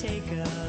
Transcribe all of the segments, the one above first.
take a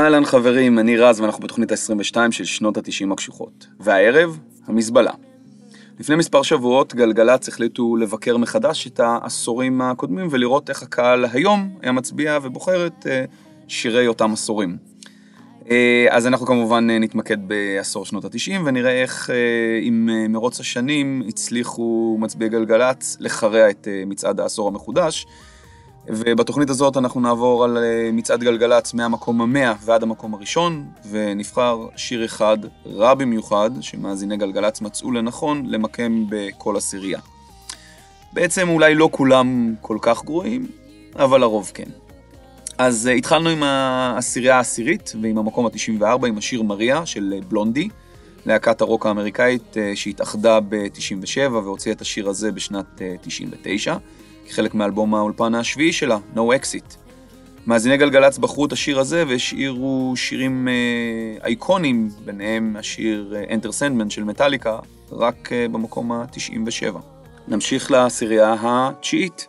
אהלן חברים, אני רז ואנחנו בתוכנית ה-22 של שנות ה-90 הקשוחות. והערב, המזבלה. לפני מספר שבועות גלגלצ החליטו לבקר מחדש את העשורים הקודמים ולראות איך הקהל היום היה מצביע ובוחר את אה, שירי אותם עשורים. אה, אז אנחנו כמובן אה, נתמקד בעשור שנות ה-90 ונראה איך עם מרוץ השנים הצליחו מצביעי גלגלצ לחרע את מצעד העשור המחודש. ובתוכנית הזאת אנחנו נעבור על אה, מצעד גלגלצ מהמקום המאה ועד המקום הראשון, ונבחר שיר אחד רע במיוחד, שמאזיני גלגלצ מצאו לנכון למקם בכל עשירייה. בעצם אולי לא כולם כל כך גרועים, אבל הרוב כן. אז אה, התחלנו עם העשירייה העשירית, ועם המקום ה-94, עם השיר מריה של אה, בלונדי, להקת הרוק האמריקאית שהתאחדה ב-97 והוציאה את השיר הזה בשנת אה, 99. כחלק מאלבום האולפן השביעי שלה, No Exit. מאזיני גלגלצ בחרו את השיר הזה והשאירו שירים אה, אייקונים, ביניהם השיר אה, Enter Sandman של מטאליקה, רק אה, במקום ה-97. נמשיך לעשירייה התשיעית.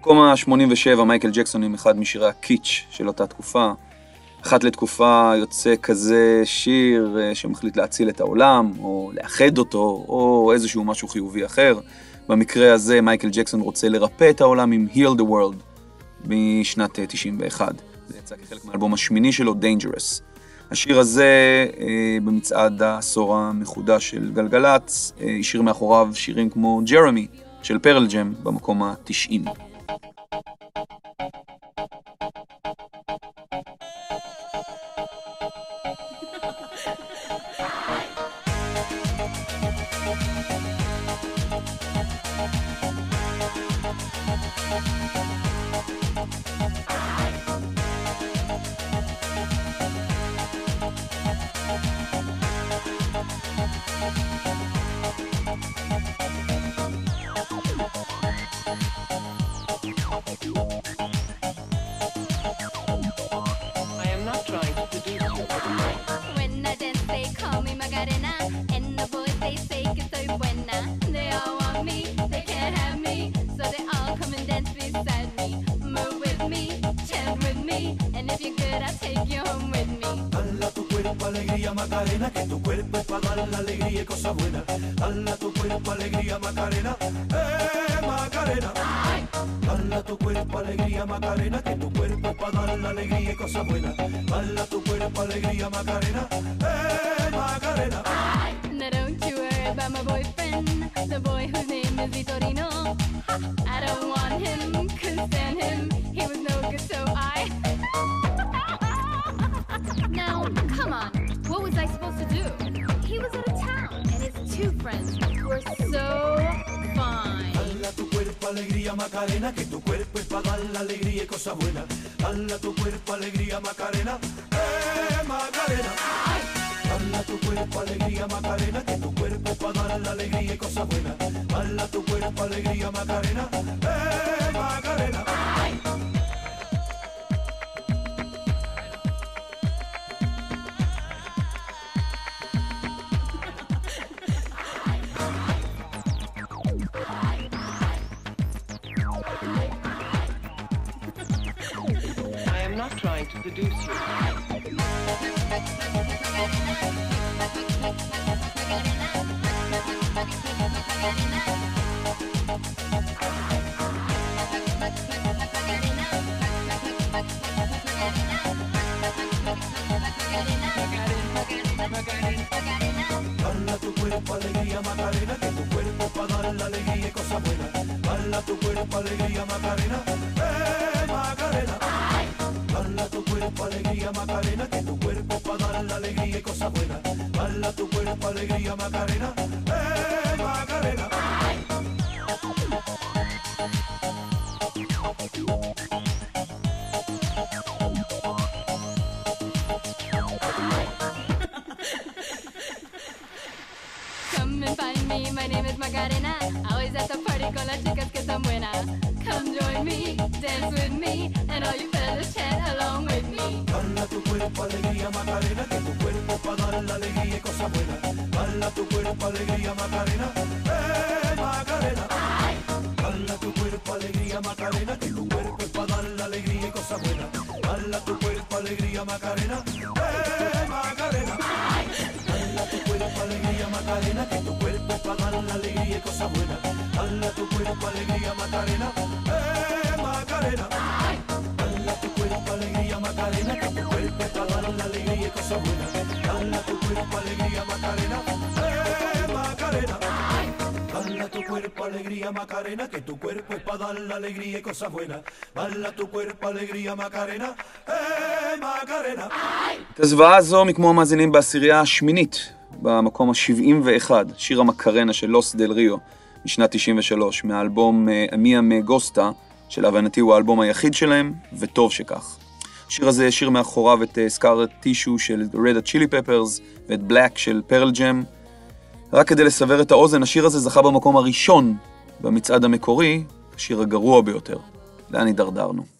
במקום ה-87 מייקל ג'קסון עם אחד משירי הקיץ' של אותה תקופה. אחת לתקופה יוצא כזה שיר אה, שמחליט להציל את העולם, או לאחד אותו, או איזשהו משהו חיובי אחר. במקרה הזה מייקל ג'קסון רוצה לרפא את העולם עם Heal the World משנת 91. זה יצא כחלק מהאלבום השמיני שלו, Dangerous. השיר הזה, אה, במצעד העשור המחודש של גלגלצ, אה, השאיר מאחוריו שירים כמו ג'רמי של פרל ג'ם במקום ה-90. Macarena, eh Macarena. Dala tu cuerpo alegría Macarena, que tu cuerpo para dar la alegría y cosas buenas. Dala tu cuerpo alegría Macarena, eh Macarena. Now don't you worry about my boyfriend, the boy whose name is Vitorino. I don't want him, couldn't stand him. He was no good, so I. now, come on, what was I supposed to do? He was out of town, and his two friends alegría Macarena, que tu cuerpo es para dar la alegría y cosas buenas. Dala tu cuerpo alegría Macarena, eh Macarena. Dala tu cuerpo alegría Macarena, que tu cuerpo es para dar la alegría y cosas buenas. Dala tu cuerpo alegría Macarena, eh Macarena. To. Dala tu cuerpo alegría Macarena, que tu cuerpo para dar la alegría y cosas. Dala tu cuerpo alegría Macarena, eh Macarena. Dala tu cuerpo alegría Macarena, que tu cuerpo para dar la alegría y cosas buenas. Dala tu cuerpo alegría Macarena, eh Macarena. Come and find me, my name is Macarena. Always at the party con las chicas que son buenas. Come join me, dance with me, and all you fellas chant cuerpo alegría Macarena, que tu cuerpo para dar la alegría y cosas buenas. Dala tu cuerpo alegría Macarena, eh Macarena. Tu cuerpo alegría Macarena, que tu cuerpo para dar la alegría y cosas buenas. Dala tu cuerpo alegría Macarena, eh Macarena. Dala tu cuerpo alegría Macarena, que tu cuerpo para dar la alegría y cosas buenas. Dala tu cuerpo alegría Macarena, eh Macarena. Tu cuerpo alegría Macarena, para dar la alegría y cosas buenas. Dala tu cuerpo alegría Macarena, eh Macarena. Dala tu cuerpo alegría Macarena, que tu cuerpo es para dar la alegría y cosas buenas. Dala tu cuerpo alegría Macarena, eh Macarena. את הזוועה הזו, מכמו המאזינים בעשירייה השמינית, במקום ה-71, שיר המקרנה של לוס דל ריו, משנת 93, מהאלבום אה, אמיה מגוסטה, שלהבנתי הוא האלבום היחיד שלהם, וטוב שכך. השיר הזה השאיר מאחוריו את סקארט טישו של רד הצ'ילי פפרס ואת בלק של פרל ג'ם. רק כדי לסבר את האוזן, השיר הזה זכה במקום הראשון במצעד המקורי, השיר הגרוע ביותר. לאן הידרדרנו?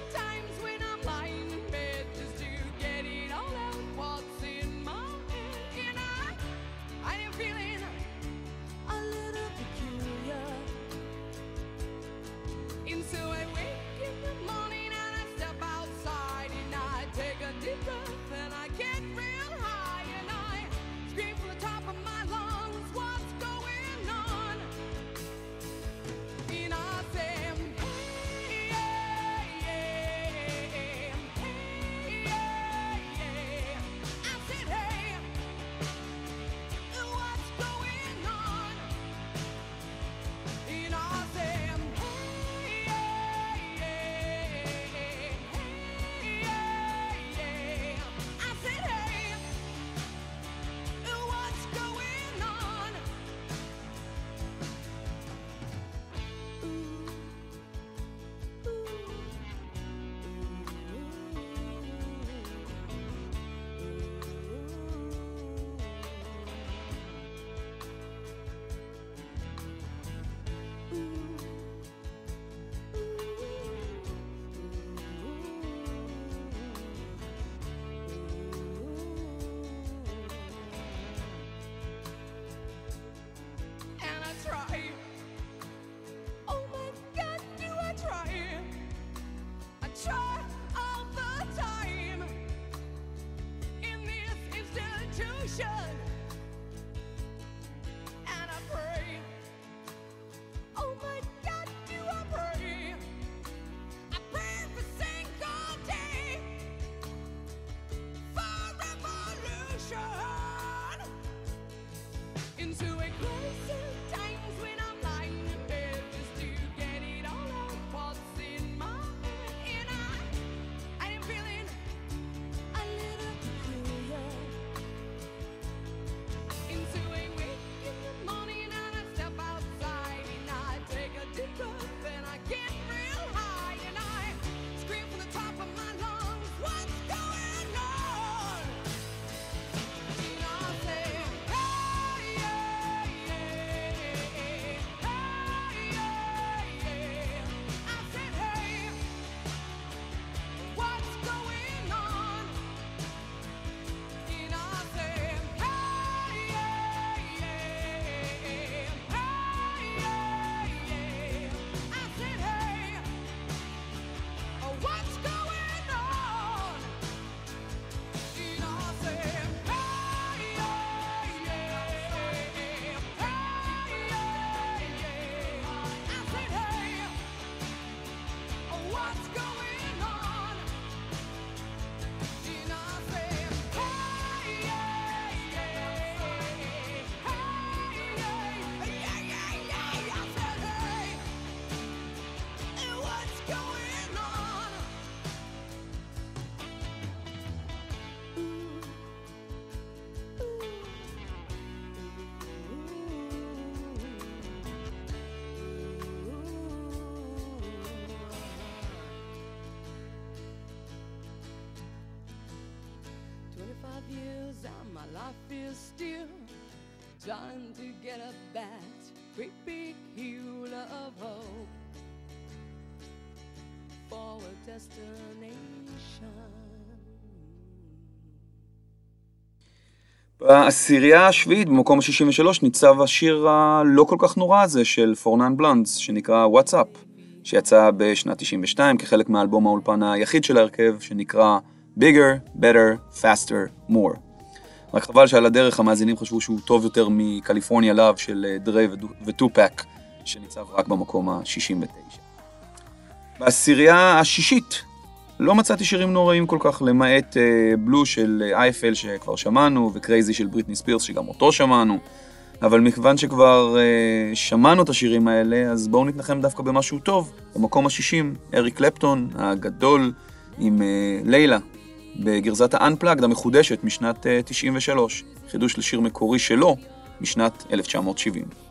trying to get up that great big hill of hope for a destination. בעשירייה השביעית, במקום ה-63, ניצב השיר הלא כל כך נורא הזה של פורנן בלונדס, שנקרא וואטסאפ, שיצא בשנת 92 כחלק מהאלבום האולפן היחיד של ההרכב, שנקרא Bigger, Better, Faster, More. רק חבל שעל הדרך המאזינים חשבו שהוא טוב יותר מ California Love של אה, דרי וטופק, שניצב רק במקום ה-69. בעשירייה השישית לא מצאתי שירים נוראים כל כך, למעט אה, Blue של אה, אייפל שכבר שמענו, ו Crazy של בריטני ספירס שגם אותו שמענו. אבל מכיוון שכבר אה, שמענו את השירים האלה, אז בואו נתנחם דווקא במשהו טוב. במקום השישים, אריק קלפטון הגדול עם אה, לילה בגרזת ה-unplugged המחודשת משנת אה, 93, חידוש לשיר מקורי שלו משנת 1970.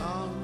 song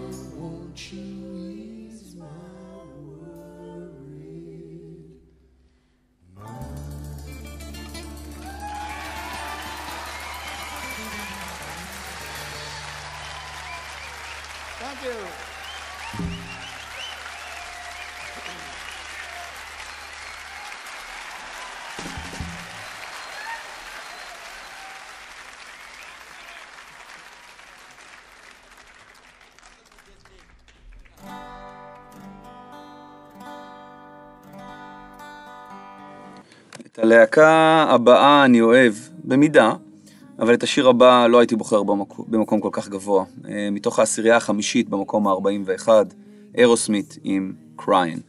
הלהקה הבאה אני אוהב, במידה, אבל את השיר הבא לא הייתי בוחר במקום, במקום כל כך גבוה. אה, מתוך העשירייה החמישית במקום ה-41, ארוסמית עם קריין.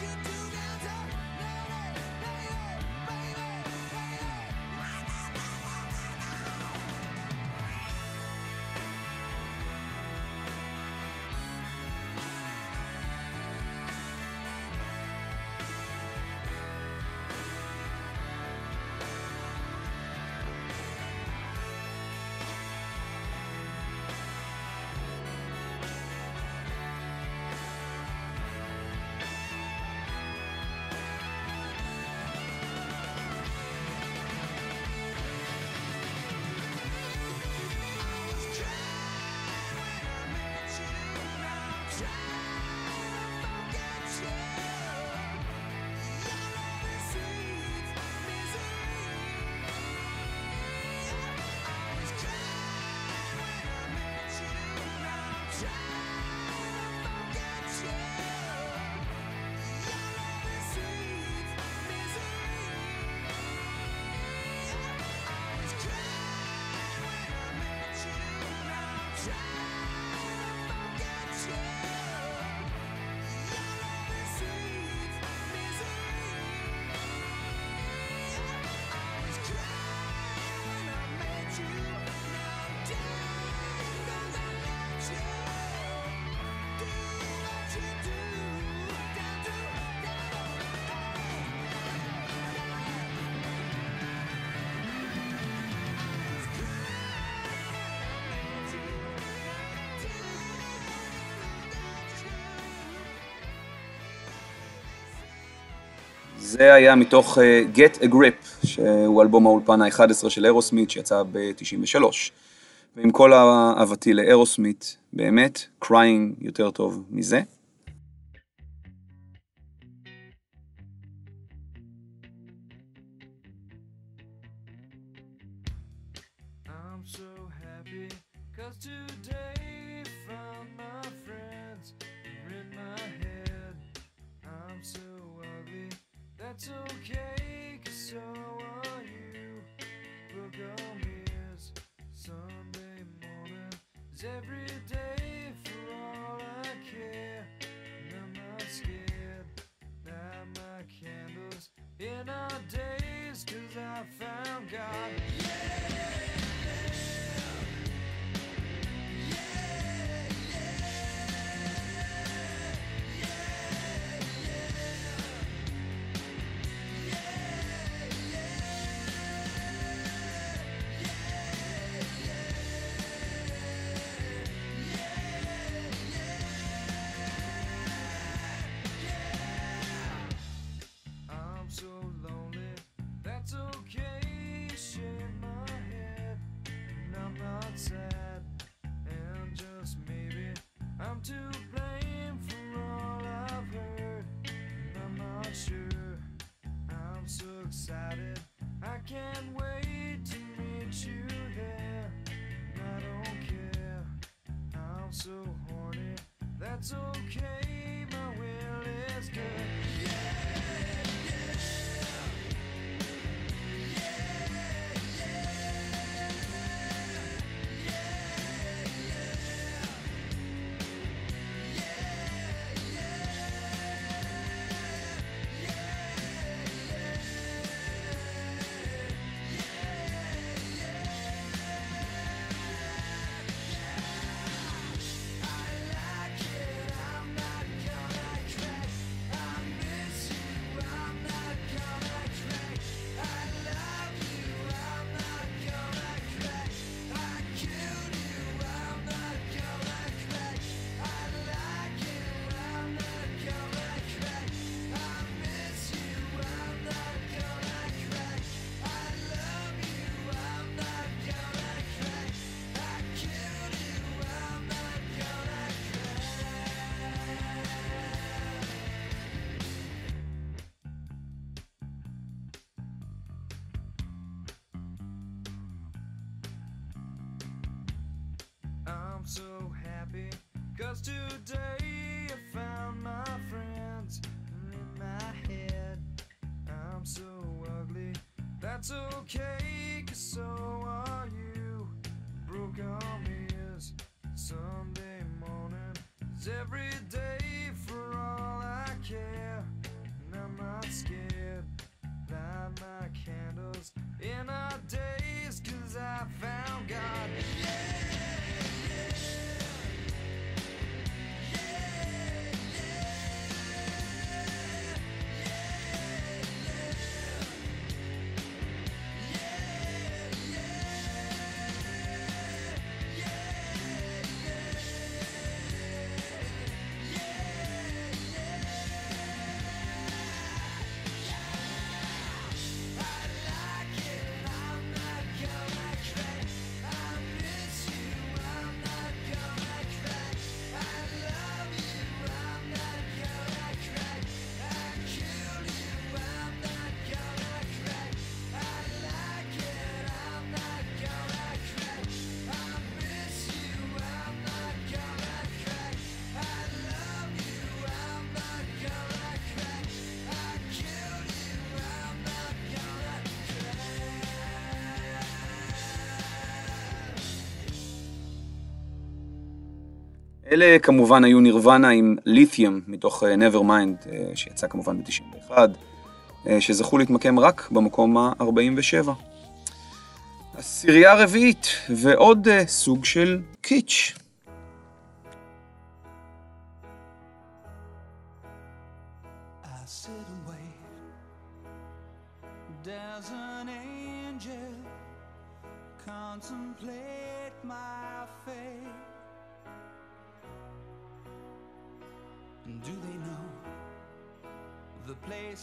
you do? זה היה מתוך אה, Get a Grip, שהוא אלבום האולפן ה-11 של אירוסמית שיצא ב-93. ועם כל אהבתי לאירוסמית, באמת, crying יותר טוב מזה. Sunday morning is every day. אלה כמובן היו נירוונה עם ליתיום מתוך אה, Nevermind, אה, שיצא כמובן ב-91, אה, שזכו להתמקם רק במקום ה-47. עשירייה רביעית ועוד סוג של קיץ'.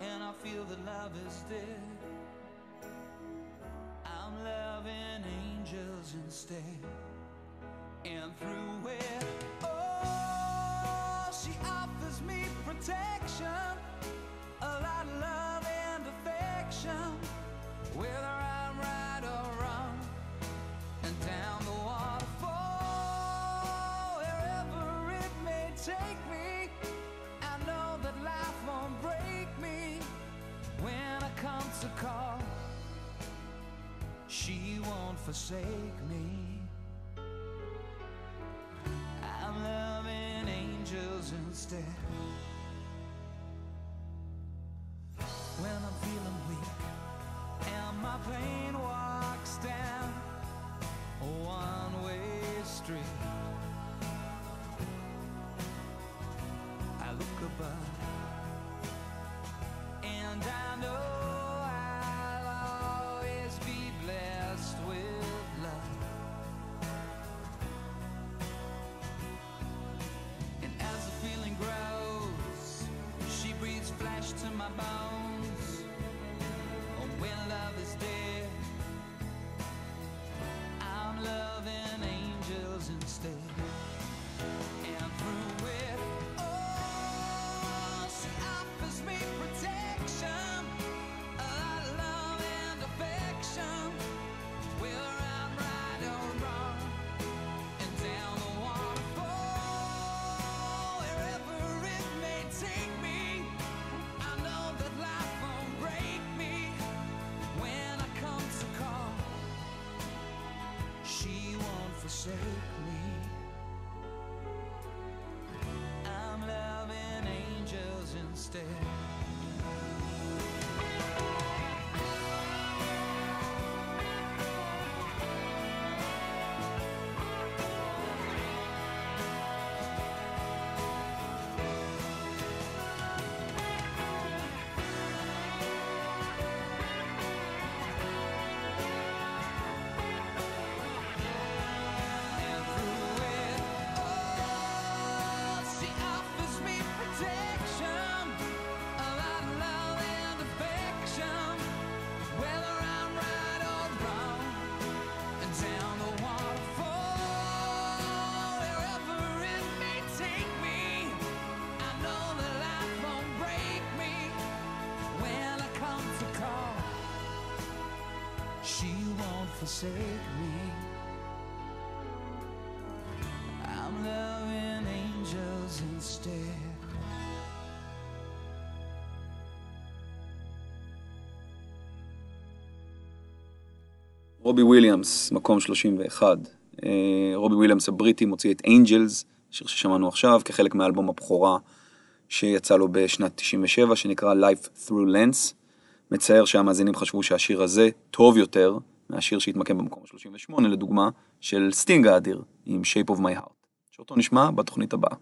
and I feel that love is dead. I'm loving angels instead, and through it, oh, she offers me protection, a lot of love and affection, whether I'm right or wrong and down the waterfall, wherever it may take won't forsake me. I'm loving angels instead. Forsake me. I'm loving angels instead. רובי וויליאמס, מקום 31. אה, רובי וויליאמס הבריטי מוציא את Angels, שיר ששמענו עכשיו, כחלק מאלבום הבכורה שיצא לו בשנת 97, שנקרא Life Through Lens. מצער שהמאזינים חשבו שהשיר הזה טוב יותר מהשיר שהתמקם במקום ה-38, לדוגמה, של סטינג האדיר, עם Shape of My Heart, שאותו נשמע בתוכנית הבאה.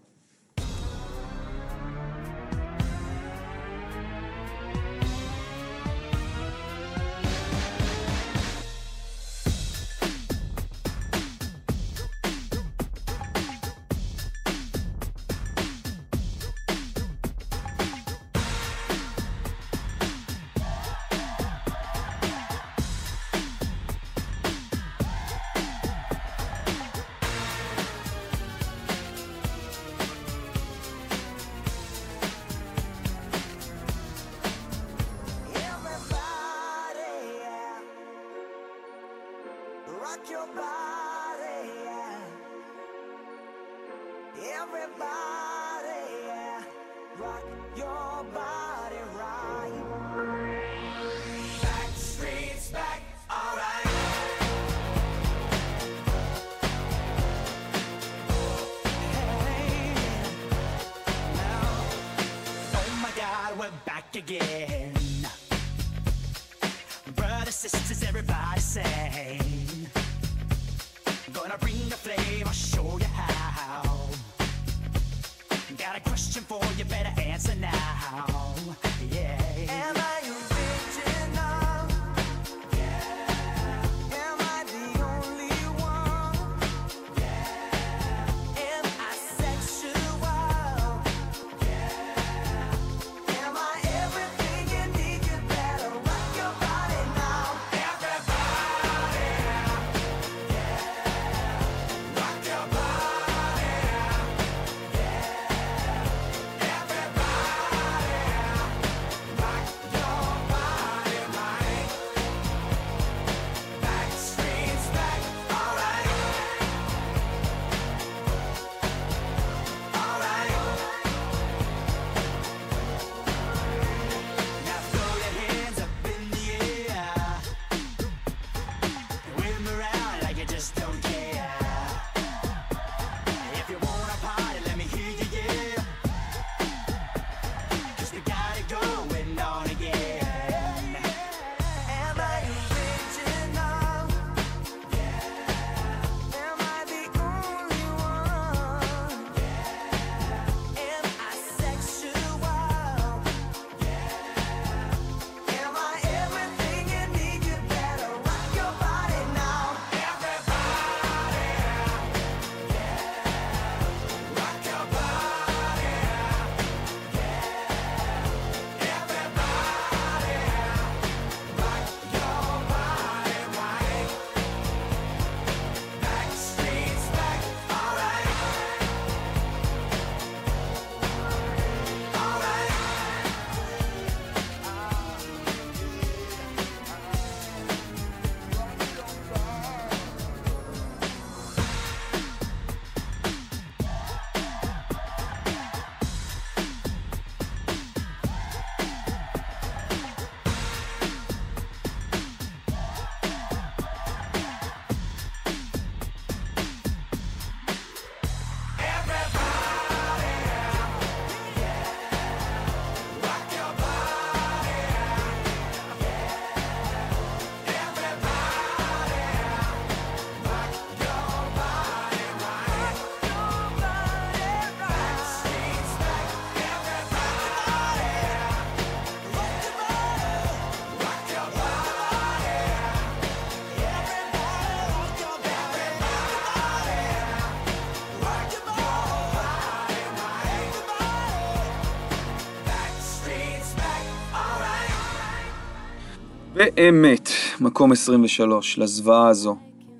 באמת, מקום 23 לזוועה הזו.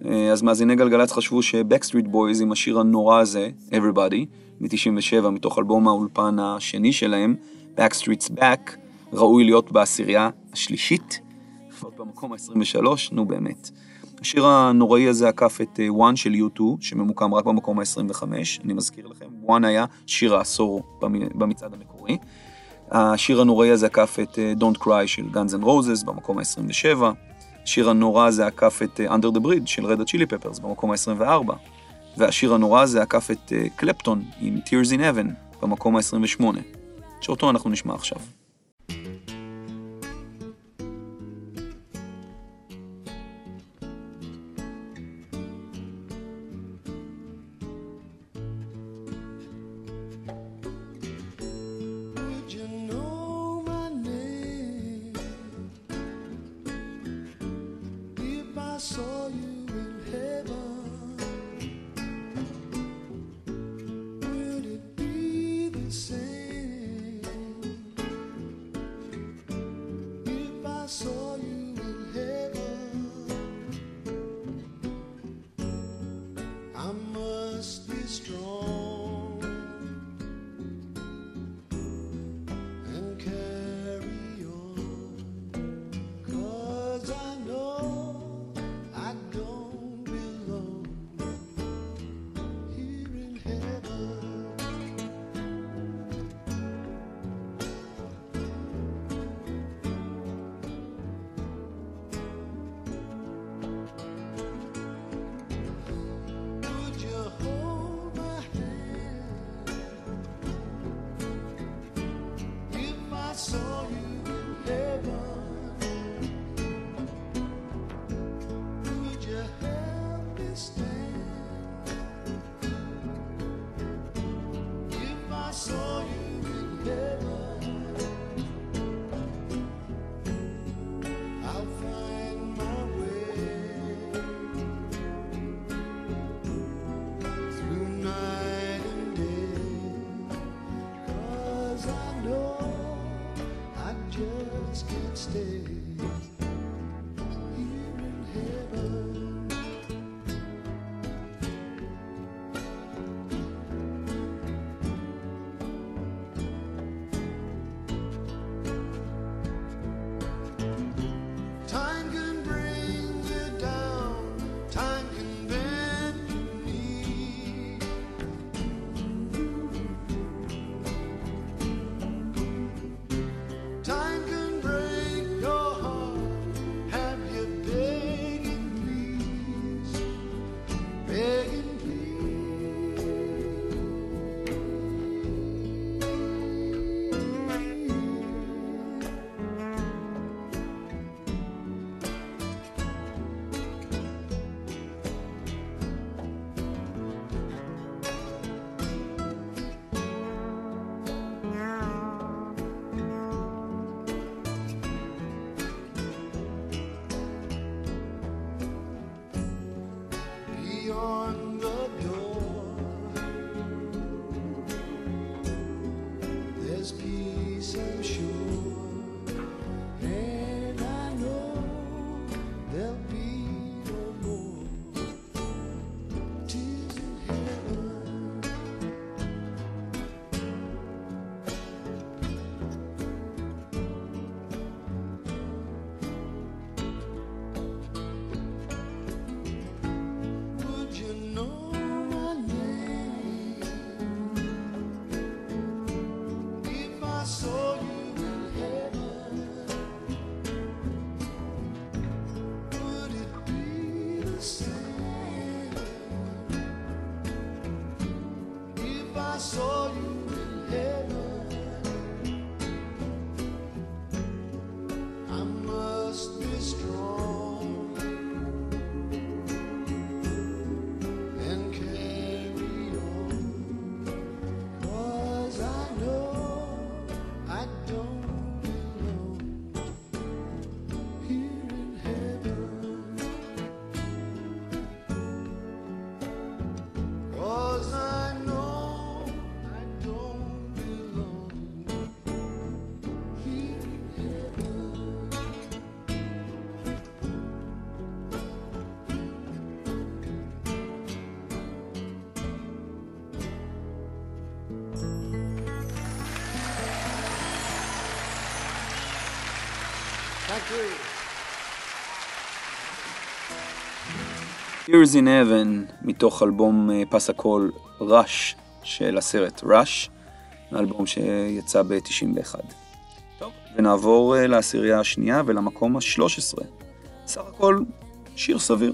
אה, אז מאזיני גלגלצ חשבו ש Backstreet Boys עם השיר הנורא הזה, Everybody, מ-97, מתוך אלבום האולפן השני שלהם, Backstreet's Back, ראוי להיות בעשירייה השלישית, ועוד במקום ה-23, נו באמת. השיר הנוראי הזה עקף את אה, One של U2, שממוקם רק במקום ה-25, אני מזכיר לכם, One היה שיר העשור במ- במצעד המקורי. השיר הנוראי הזה עקף את אה, Don't Cry של Guns N' Roses במקום ה-27. השיר הנורא הזה עקף את אה, Under the Bridge של Red Chili Peppers במקום ה-24. והשיר הנורא הזה עקף את אה, קלפטון עם Tears in Heaven במקום ה-28. שאותו אנחנו נשמע עכשיו. I must be strong Here's in Heaven, מתוך אלבום אה, פס הקול ראש של הסרט ראש, אלבום שיצא ב-91. טוב, ונעבור אה, לעשירייה השנייה ולמקום ה-13. סך הכל, שיר סביר.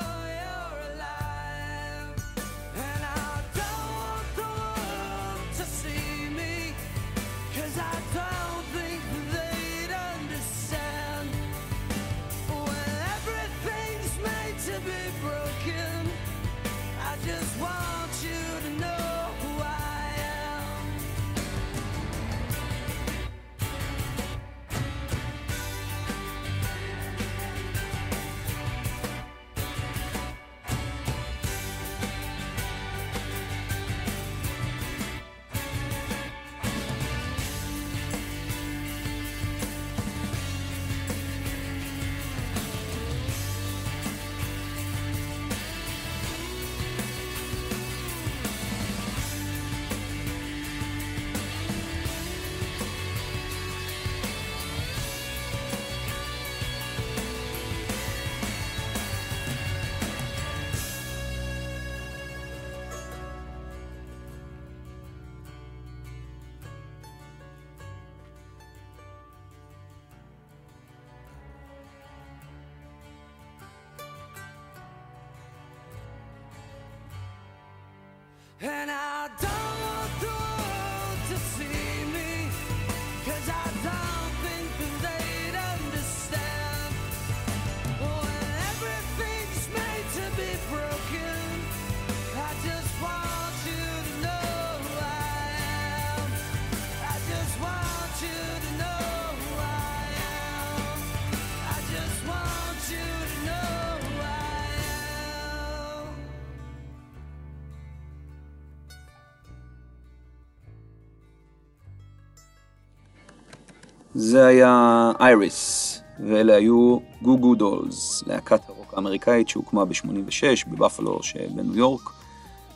זה היה אייריס, ואלה היו גו גו דולס, להקת הרוק האמריקאית שהוקמה ב-86 בבפלו שבניו יורק,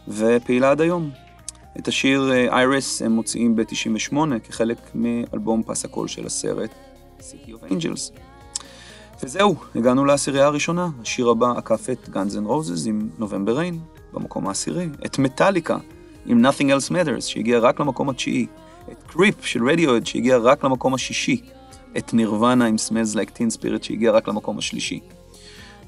ופעילה עד היום. את השיר אייריס הם מוציאים ב-98 כחלק מאלבום פס הקול של הסרט City of Angels. וזהו, הגענו לעשירייה הראשונה. השיר הבא עקף את Guns N' Roses עם נובמבר ריין, במקום העשירי. את מטאליקה עם Nothing Else Matters, שהגיע רק למקום התשיעי. את קריפ של רדיואד, שהגיע רק למקום השישי. את נירוונה עם Smells Like Teen Spirit, שהגיע רק למקום השלישי.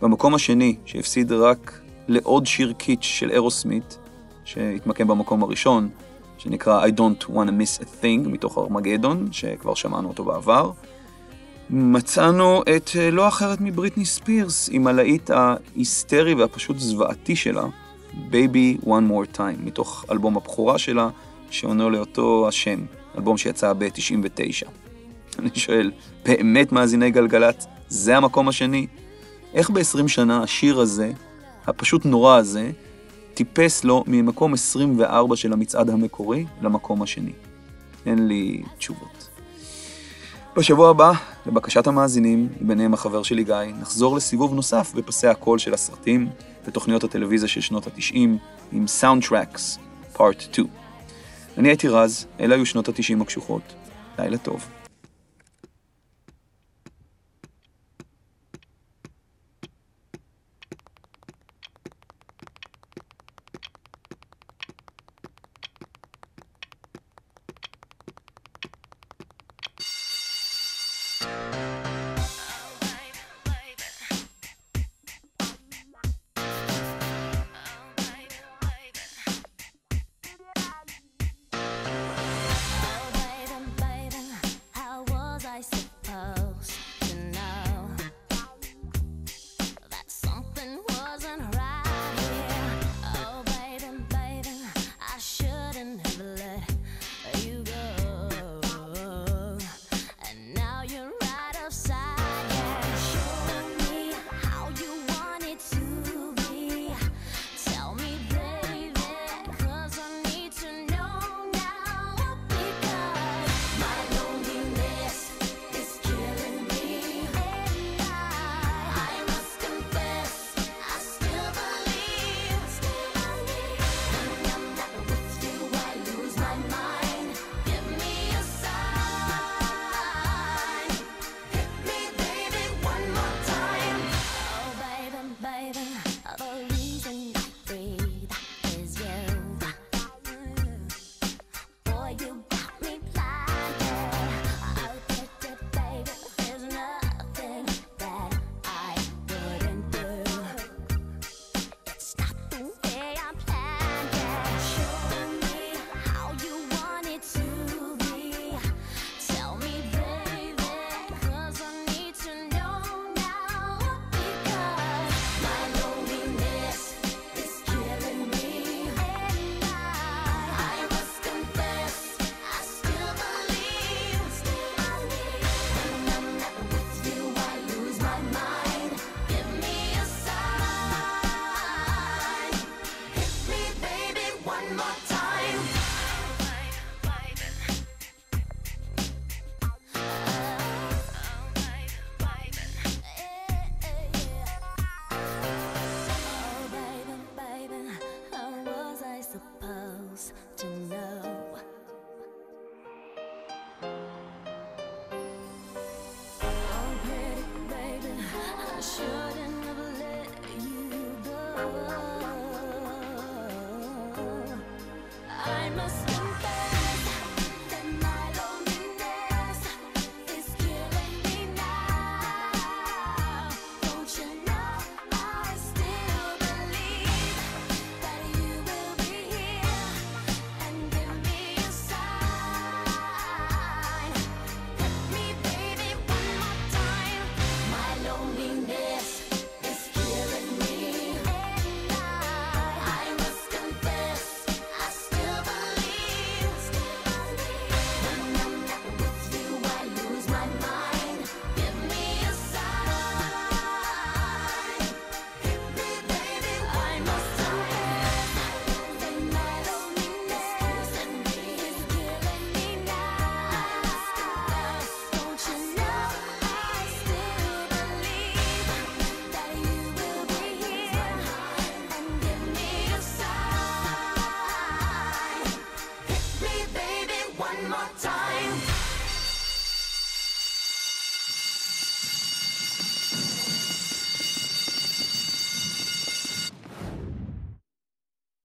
במקום השני, שהפסיד רק לעוד שיר קיץ' של אירוסמית, שהתמקם במקום הראשון, שנקרא I Don't Want to Miss a Thing, מתוך ארמגדון, שכבר שמענו אותו בעבר. מצאנו את אה, לא אחרת מבריטני ספירס, עם הלהיט ההיסטרי והפשוט זוועתי שלה, Baby One More Time, מתוך אלבום הבכורה שלה, שעונה לאותו השם, אלבום שיצא ב-99. אני שואל, באמת מאזיני גלגלצ, זה המקום השני? איך ב-20 שנה השיר הזה, הפשוט נורא הזה, טיפס לו ממקום 24 של המצעד המקורי למקום השני? אין לי תשובות. בשבוע הבא, לבקשת המאזינים, ביניהם החבר שלי גיא, נחזור לסיבוב נוסף בפסי הקול של הסרטים ותוכניות הטלוויזיה של שנות ה-90 עם Soundtracks, Part 2. אני הייתי רז, אלה היו שנות ה-90 הקשוחות. לילה טוב.